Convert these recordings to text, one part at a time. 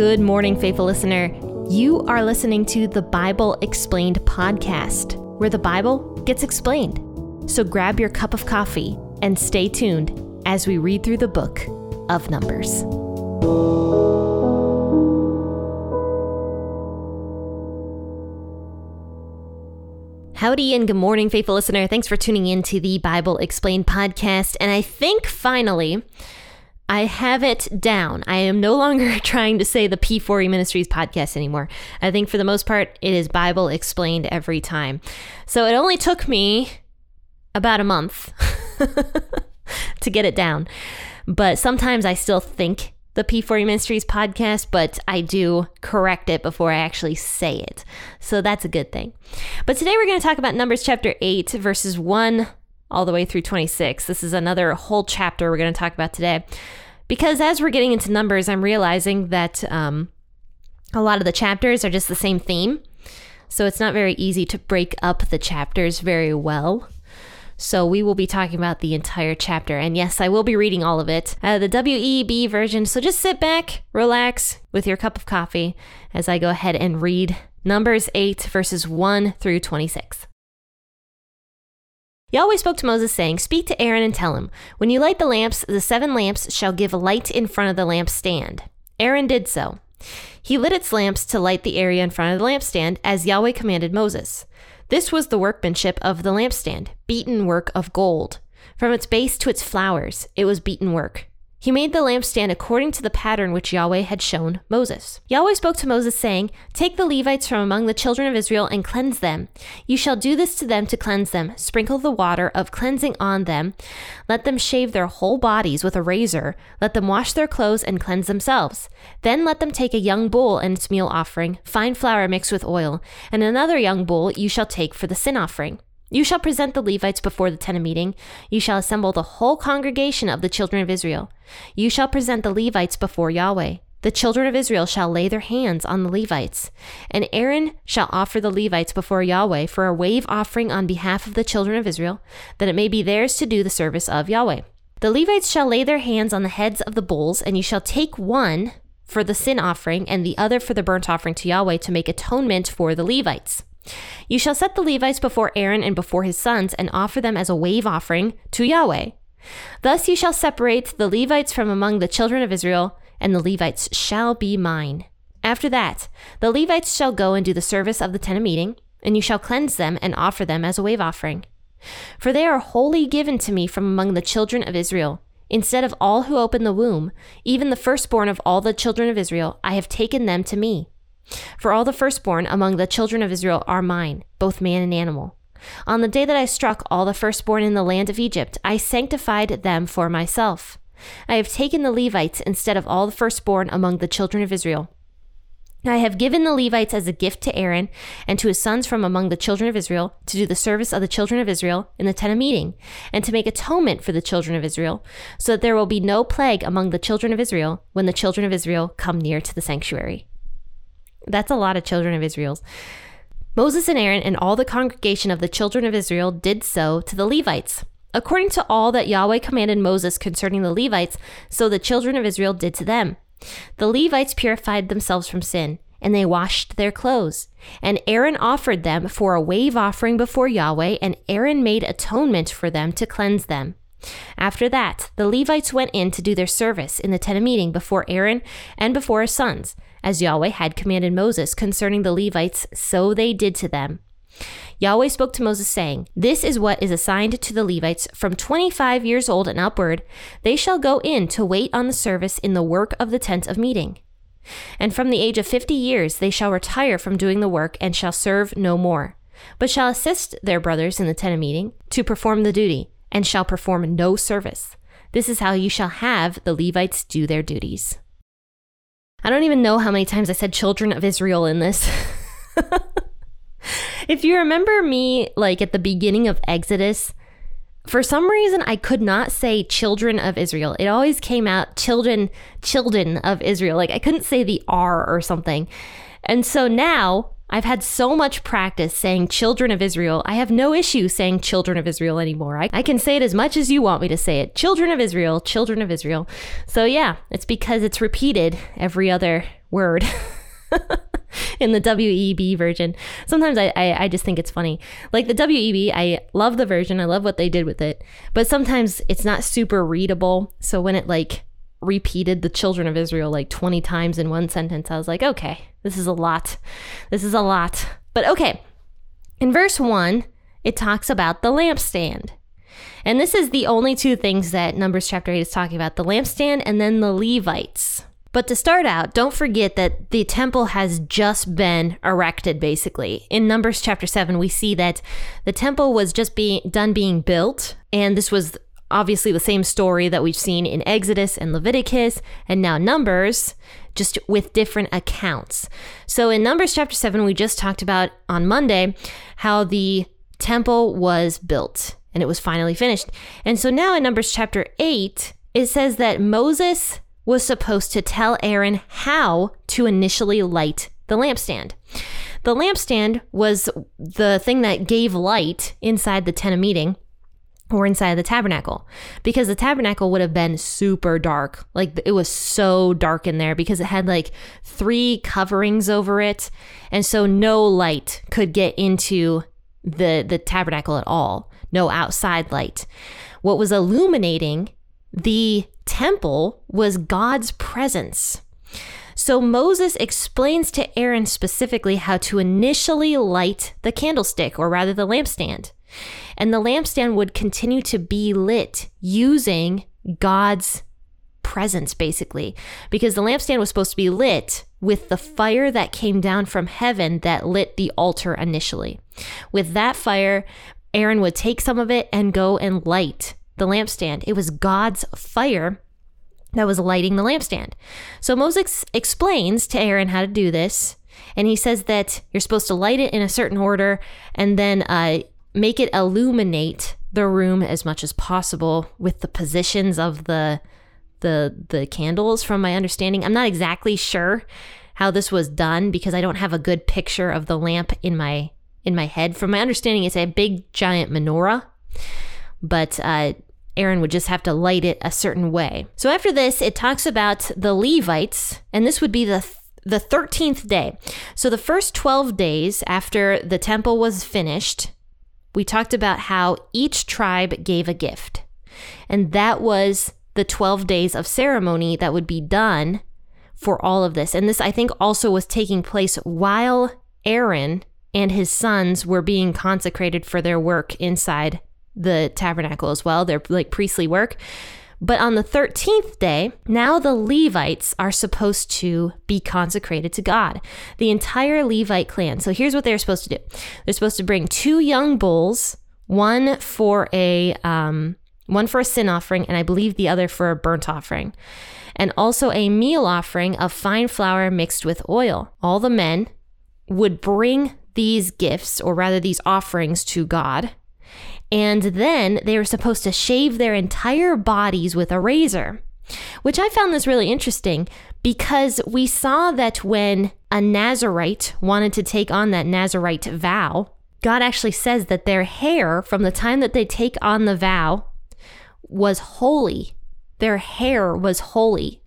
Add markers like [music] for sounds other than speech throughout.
Good morning, faithful listener. You are listening to the Bible Explained podcast, where the Bible gets explained. So grab your cup of coffee and stay tuned as we read through the book of Numbers. Howdy and good morning, faithful listener. Thanks for tuning in to the Bible Explained podcast. And I think finally, I have it down. I am no longer [laughs] trying to say the P4E Ministries podcast anymore. I think for the most part, it is Bible explained every time. So it only took me about a month [laughs] to get it down. But sometimes I still think the P4E Ministries podcast, but I do correct it before I actually say it. So that's a good thing. But today we're going to talk about Numbers chapter 8, verses 1 all the way through 26. This is another whole chapter we're going to talk about today. Because as we're getting into Numbers, I'm realizing that um, a lot of the chapters are just the same theme. So it's not very easy to break up the chapters very well. So we will be talking about the entire chapter. And yes, I will be reading all of it, uh, the WEB version. So just sit back, relax with your cup of coffee as I go ahead and read Numbers 8, verses 1 through 26. Yahweh spoke to Moses, saying, Speak to Aaron and tell him, When you light the lamps, the seven lamps shall give light in front of the lampstand. Aaron did so. He lit its lamps to light the area in front of the lampstand, as Yahweh commanded Moses. This was the workmanship of the lampstand, beaten work of gold. From its base to its flowers, it was beaten work. He made the lampstand according to the pattern which Yahweh had shown Moses. Yahweh spoke to Moses, saying, Take the Levites from among the children of Israel and cleanse them. You shall do this to them to cleanse them. Sprinkle the water of cleansing on them. Let them shave their whole bodies with a razor. Let them wash their clothes and cleanse themselves. Then let them take a young bull and its meal offering, fine flour mixed with oil, and another young bull you shall take for the sin offering. You shall present the Levites before the tent of meeting. You shall assemble the whole congregation of the children of Israel. You shall present the Levites before Yahweh. The children of Israel shall lay their hands on the Levites. And Aaron shall offer the Levites before Yahweh for a wave offering on behalf of the children of Israel, that it may be theirs to do the service of Yahweh. The Levites shall lay their hands on the heads of the bulls, and you shall take one for the sin offering and the other for the burnt offering to Yahweh to make atonement for the Levites. You shall set the Levites before Aaron and before his sons, and offer them as a wave offering to Yahweh. Thus you shall separate the Levites from among the children of Israel, and the Levites shall be mine. After that, the Levites shall go and do the service of the tent of meeting, and you shall cleanse them and offer them as a wave offering. For they are wholly given to me from among the children of Israel. Instead of all who open the womb, even the firstborn of all the children of Israel, I have taken them to me. For all the firstborn among the children of Israel are mine, both man and animal. On the day that I struck all the firstborn in the land of Egypt, I sanctified them for myself. I have taken the Levites instead of all the firstborn among the children of Israel. I have given the Levites as a gift to Aaron and to his sons from among the children of Israel to do the service of the children of Israel in the tent of meeting, and to make atonement for the children of Israel, so that there will be no plague among the children of Israel when the children of Israel come near to the sanctuary. That's a lot of children of Israel's. Moses and Aaron and all the congregation of the children of Israel did so to the Levites. According to all that Yahweh commanded Moses concerning the Levites, so the children of Israel did to them. The Levites purified themselves from sin, and they washed their clothes. And Aaron offered them for a wave offering before Yahweh, and Aaron made atonement for them to cleanse them. After that, the Levites went in to do their service in the tent of meeting before Aaron and before his sons. As Yahweh had commanded Moses concerning the Levites, so they did to them. Yahweh spoke to Moses, saying, This is what is assigned to the Levites from 25 years old and upward. They shall go in to wait on the service in the work of the tent of meeting. And from the age of 50 years they shall retire from doing the work and shall serve no more, but shall assist their brothers in the tent of meeting to perform the duty, and shall perform no service. This is how you shall have the Levites do their duties. I don't even know how many times I said children of Israel in this. if you remember me, like at the beginning of Exodus, for some reason I could not say children of Israel. It always came out children, children of Israel. Like I couldn't say the R or something. And so now I've had so much practice saying children of Israel. I have no issue saying children of Israel anymore. I, I, can say it as much as you want me to say it. Children of Israel, children of Israel. So yeah, it's because it's repeated every other word. [laughs] in the WEB version. Sometimes I, I, I, just think it's funny. Like the WEB, I love the version. I love what they did with it. But sometimes it's not super readable. So when it like repeated the children of Israel like 20 times in one sentence, I was like, okay, this is a lot. This is a lot. But okay. In verse 1, it talks about the lampstand. And this is the only two things that Numbers chapter 8 is talking about the lampstand and then the Levites. But to start out, don't forget that the temple has just been erected, basically. In Numbers chapter 7, we see that the temple was just being done being built, and this was obviously the same story that we've seen in Exodus and Leviticus and now Numbers, just with different accounts. So in Numbers chapter 7, we just talked about on Monday how the temple was built and it was finally finished. And so now in Numbers chapter 8, it says that Moses was supposed to tell Aaron how to initially light the lampstand. The lampstand was the thing that gave light inside the tent of meeting or inside the tabernacle because the tabernacle would have been super dark. Like it was so dark in there because it had like three coverings over it. And so no light could get into the the tabernacle at all. No outside light. What was illuminating the temple was God's presence. So Moses explains to Aaron specifically how to initially light the candlestick, or rather the lampstand. And the lampstand would continue to be lit using God's presence, basically, because the lampstand was supposed to be lit with the fire that came down from heaven that lit the altar initially. With that fire, Aaron would take some of it and go and light the lampstand. It was God's fire that was lighting the lampstand. So Moses explains to Aaron how to do this. And he says that you're supposed to light it in a certain order and then uh, make it illuminate the room as much as possible with the positions of the the the candles from my understanding. I'm not exactly sure how this was done because I don't have a good picture of the lamp in my in my head. From my understanding, it's a big giant menorah, but uh, Aaron would just have to light it a certain way. So after this, it talks about the Levites, and this would be the th- the 13th day. So the first 12 days after the temple was finished, we talked about how each tribe gave a gift. And that was the 12 days of ceremony that would be done for all of this. And this, I think, also was taking place while Aaron and his sons were being consecrated for their work inside the tabernacle as well, their like priestly work. But on the 13th day, now the Levites are supposed to be consecrated to God, the entire Levite clan. So here's what they're supposed to do they're supposed to bring two young bulls, one for a. Um, one for a sin offering, and I believe the other for a burnt offering, and also a meal offering of fine flour mixed with oil. All the men would bring these gifts, or rather these offerings, to God, and then they were supposed to shave their entire bodies with a razor, which I found this really interesting because we saw that when a Nazarite wanted to take on that Nazarite vow, God actually says that their hair from the time that they take on the vow was holy. Their hair was holy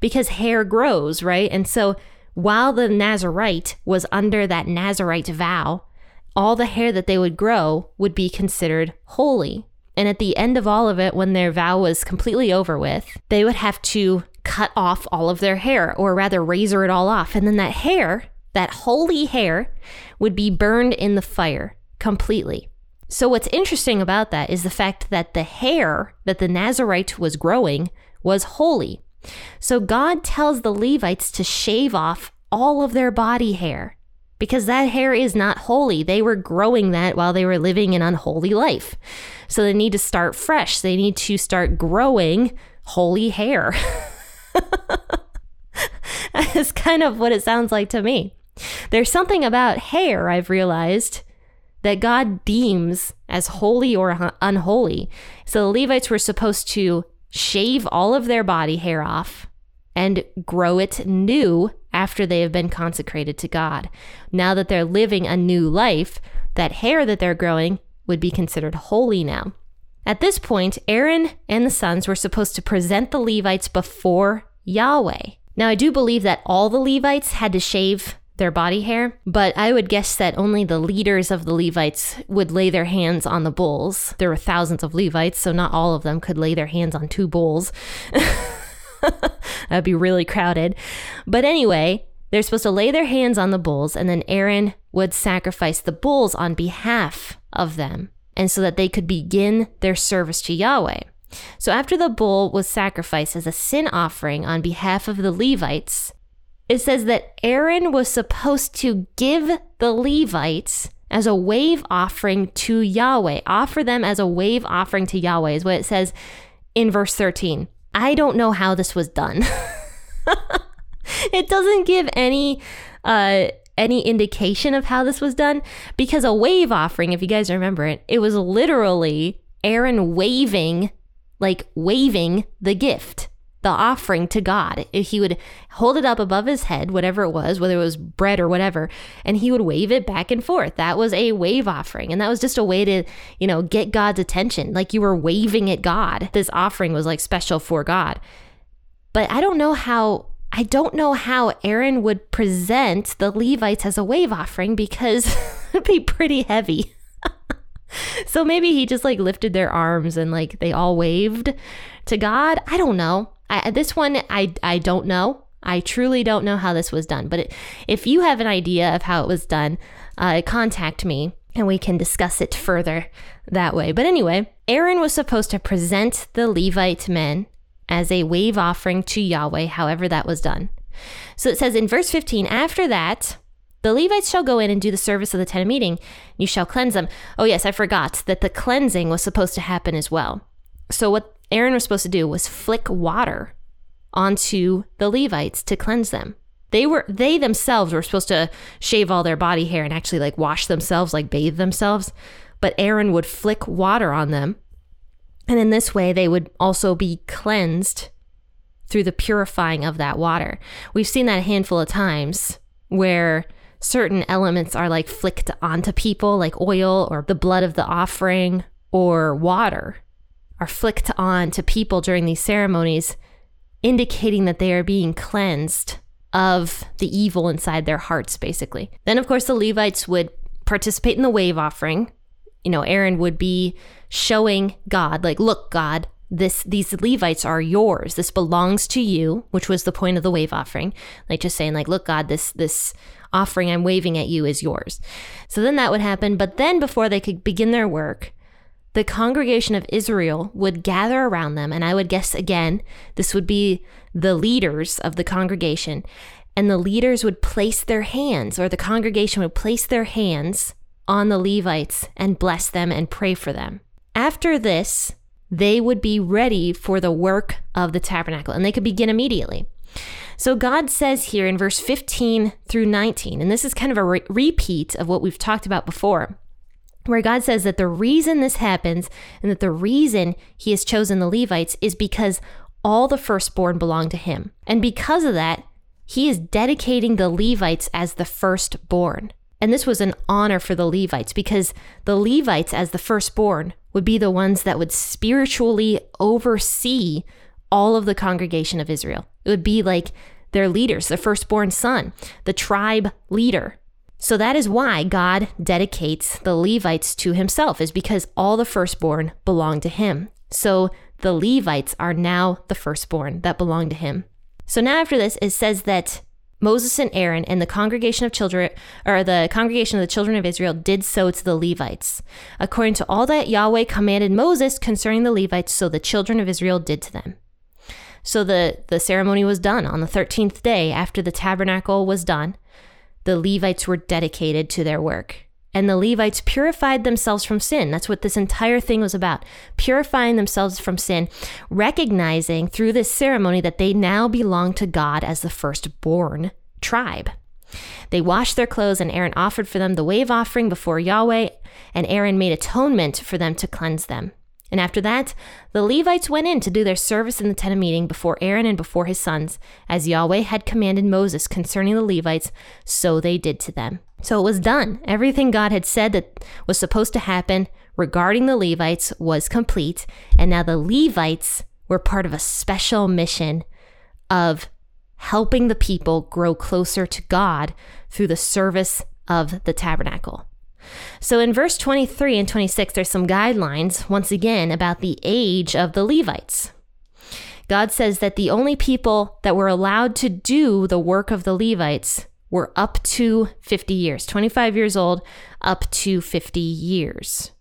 because hair grows, right? And so while the Nazarite was under that Nazarite vow, all the hair that they would grow would be considered holy. And at the end of all of it, when their vow was completely over with, they would have to cut off all of their hair, or rather, razor it all off. And then that hair, that holy hair, would be burned in the fire completely. So, what's interesting about that is the fact that the hair that the Nazarite was growing was holy. So, God tells the Levites to shave off all of their body hair because that hair is not holy. They were growing that while they were living an unholy life. So they need to start fresh. They need to start growing holy hair. [laughs] That's kind of what it sounds like to me. There's something about hair I've realized that God deems as holy or unholy. So the Levites were supposed to shave all of their body hair off and grow it new after they have been consecrated to God. Now that they're living a new life, that hair that they're growing would be considered holy now. At this point, Aaron and the sons were supposed to present the Levites before Yahweh. Now, I do believe that all the Levites had to shave their body hair, but I would guess that only the leaders of the Levites would lay their hands on the bulls. There were thousands of Levites, so not all of them could lay their hands on two bulls. [laughs] [laughs] That'd be really crowded. But anyway, they're supposed to lay their hands on the bulls, and then Aaron would sacrifice the bulls on behalf of them, and so that they could begin their service to Yahweh. So after the bull was sacrificed as a sin offering on behalf of the Levites, it says that Aaron was supposed to give the Levites as a wave offering to Yahweh, offer them as a wave offering to Yahweh, is what it says in verse 13. I don't know how this was done. [laughs] it doesn't give any uh, any indication of how this was done because a wave offering, if you guys remember it, it was literally Aaron waving, like waving the gift the offering to God. He would hold it up above his head, whatever it was, whether it was bread or whatever, and he would wave it back and forth. That was a wave offering. And that was just a way to, you know, get God's attention. Like you were waving at God. This offering was like special for God. But I don't know how I don't know how Aaron would present the Levites as a wave offering because [laughs] it'd be pretty heavy. [laughs] so maybe he just like lifted their arms and like they all waved to God. I don't know. I, this one, I, I don't know. I truly don't know how this was done. But it, if you have an idea of how it was done, uh, contact me and we can discuss it further that way. But anyway, Aaron was supposed to present the Levite men as a wave offering to Yahweh, however that was done. So it says in verse 15, after that, the Levites shall go in and do the service of the tent of meeting. You shall cleanse them. Oh, yes, I forgot that the cleansing was supposed to happen as well. So, what Aaron was supposed to do was flick water onto the Levites to cleanse them. They were they themselves were supposed to shave all their body hair and actually like wash themselves, like bathe themselves, but Aaron would flick water on them. And in this way they would also be cleansed through the purifying of that water. We've seen that a handful of times where certain elements are like flicked onto people like oil or the blood of the offering or water are flicked on to people during these ceremonies, indicating that they are being cleansed of the evil inside their hearts, basically. Then, of course, the Levites would participate in the wave offering. You know, Aaron would be showing God, like, look, God, this these Levites are yours. This belongs to you, which was the point of the wave offering. Like just saying, like, look, God, this this offering I'm waving at you is yours. So then that would happen. But then before they could begin their work, the congregation of Israel would gather around them, and I would guess again, this would be the leaders of the congregation, and the leaders would place their hands, or the congregation would place their hands on the Levites and bless them and pray for them. After this, they would be ready for the work of the tabernacle, and they could begin immediately. So God says here in verse 15 through 19, and this is kind of a re- repeat of what we've talked about before where God says that the reason this happens and that the reason he has chosen the Levites is because all the firstborn belong to him. And because of that, he is dedicating the Levites as the firstborn. And this was an honor for the Levites because the Levites, as the firstborn, would be the ones that would spiritually oversee all of the congregation of Israel. It would be like their leaders, the firstborn son, the tribe leader. So that is why God dedicates the Levites to himself, is because all the firstborn belong to him. So the Levites are now the firstborn that belong to him. So now after this, it says that Moses and Aaron and the congregation of children, or the congregation of the children of Israel, did so to the Levites, according to all that Yahweh commanded Moses concerning the Levites, so the children of Israel did to them. So the, the ceremony was done on the 13th day after the tabernacle was done the Levites were dedicated to their work. And the Levites purified themselves from sin. That's what this entire thing was about purifying themselves from sin, recognizing through this ceremony that they now belong to God as the firstborn tribe. They washed their clothes, and Aaron offered for them the wave offering before Yahweh, and Aaron made atonement for them to cleanse them. And after that, the Levites went in to do their service in the tent of meeting before Aaron and before his sons, as Yahweh had commanded Moses concerning the Levites, so they did to them. So it was done. Everything God had said that was supposed to happen regarding the Levites was complete, and now the Levites were part of a special mission of helping the people grow closer to God through the service of the tabernacle. So in verse 23 and 26, there's some guidelines, once again, about the age of the Levites. God says that the only people that were allowed to do the work of the Levites were up to 50 years, 25 years old, up to 50 years.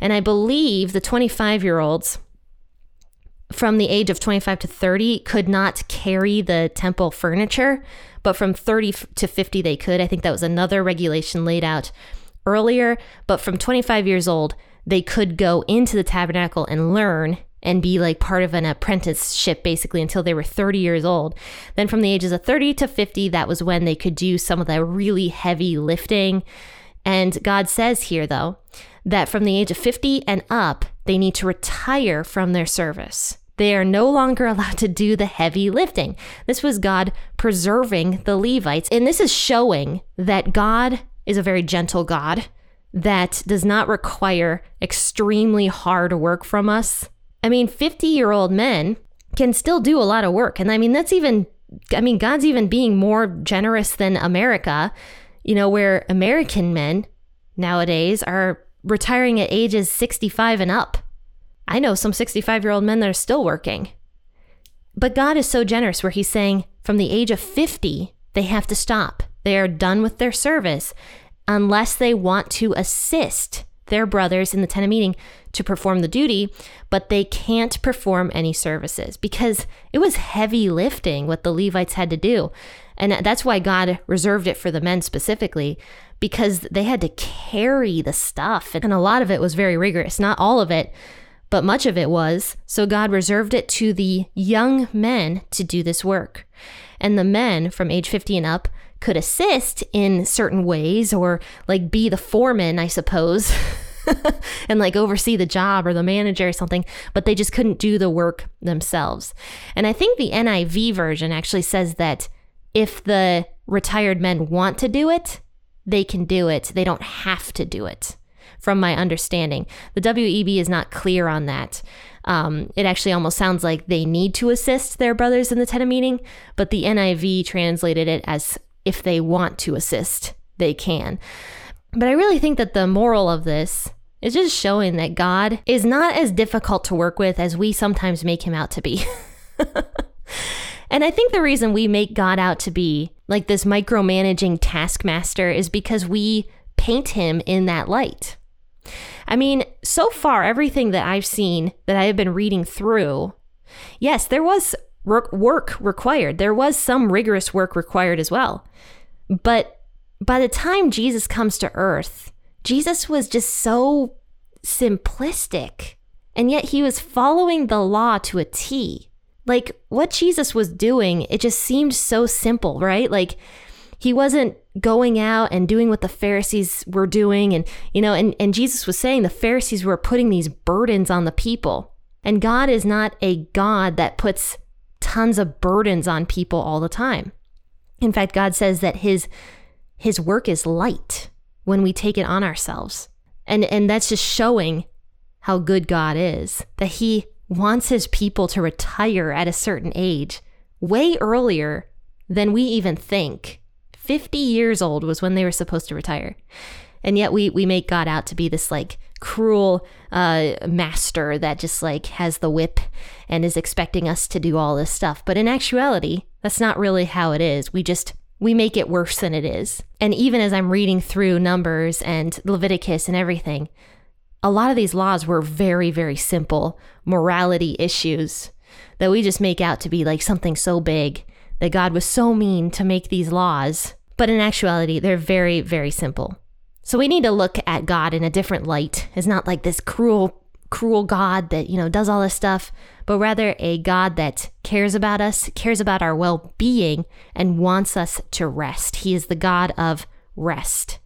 And I believe the 25 year olds from the age of 25 to 30 could not carry the temple furniture, but from 30 to 50 they could. I think that was another regulation laid out earlier, but from 25 years old, they could go into the tabernacle and learn and be like part of an apprenticeship basically until they were 30 years old. Then from the ages of 30 to 50, that was when they could do some of the really heavy lifting. And God says here, though, that from the age of 50 and up, they need to retire from their service. They are no longer [laughs] allowed to do the heavy lifting. This was God preserving the Levites. And this is showing that God is a very gentle God that does not require extremely hard work from us. I mean, 50 year old men can still do a lot of work. And I mean, that's even, I mean, God's even being more generous than America, you know, where American men nowadays are retiring at ages 65 and up. I know some 65 year old men that are still working. But God is so generous where He's saying from the age of 50, they have to stop. They are done with their service unless they want to assist their brothers in the tent of meeting to perform the duty, but they can't perform any services because it was heavy lifting what the Levites had to do. And that's why God reserved it for the men specifically because they had to carry the stuff. And a lot of it was very rigorous, not all of it but much of it was, so God reserved it to the young men to do this work. And the men from age 50 and up could assist in certain ways or like be the foreman, I suppose, [laughs] and like oversee the job or the manager or something, but they just couldn't do the work themselves. And I think the NIV version actually says that if the retired men want to do it, they can do it. They don't have to do it from my understanding. The WEB is not clear on that. Um, it actually almost sounds like they need to assist their brothers in the tent of meeting, but the NIV translated it as if they want to assist, they can. But I really think that the moral of this is just showing that God is not as difficult to work with as we sometimes make him out to be. [laughs] and I think the reason we make God out to be like this micromanaging taskmaster is because we paint him in that light. I mean, so far, everything that I've seen that I have been reading through, yes, there was work required. There was some rigorous work required as well. But by the time Jesus comes to earth, Jesus was just so simplistic. And yet he was following the law to a T. Like what Jesus was doing, it just seemed so simple, right? Like he wasn't going out and doing what the Pharisees were doing. And, you know, and, and Jesus was saying the Pharisees were putting these burdens on the people. And God is not a God that puts tons of burdens on people all the time. In fact, God says that his his work is light when we take it on ourselves. And and that's just showing how good God is. That he wants his people to retire at a certain age way earlier than we even think. 50 years old was when they were supposed to retire. And yet we we make God out to be this like cruel uh, master that just like has the whip and is expecting us to do all this stuff. But in actuality, that's not really how it is. We just we make it worse than it is. And even as I'm reading through Numbers and Leviticus and everything, a lot of these laws were very, very simple morality issues that we just make out to be like something so big that God was so mean to make these laws but in actuality, they're very, very simple. So we need to look at God in a different light. It's not like this cruel, cruel God that, you know, does all this stuff, but rather a God that cares about us, cares about our well being, and wants us to rest. He is the God of rest.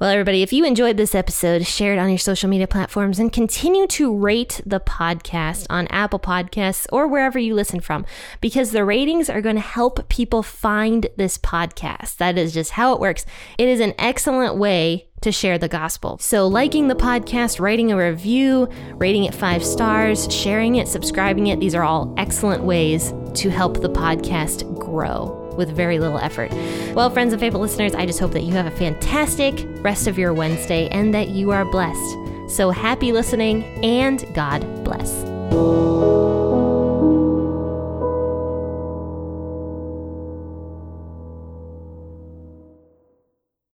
Well, everybody, if you enjoyed this episode, share it on your social media platforms and continue to rate the podcast on Apple Podcasts or wherever you listen from because the ratings are going to help people find this podcast. That is just how it works. It is an excellent way to share the gospel. So, liking the podcast, writing a review, rating it five stars, sharing it, subscribing it, these are all excellent ways to help the podcast grow with very little effort. Well, friends and faithful listeners, I just hope that you have a fantastic rest of your Wednesday and that you are blessed. So happy listening and God bless.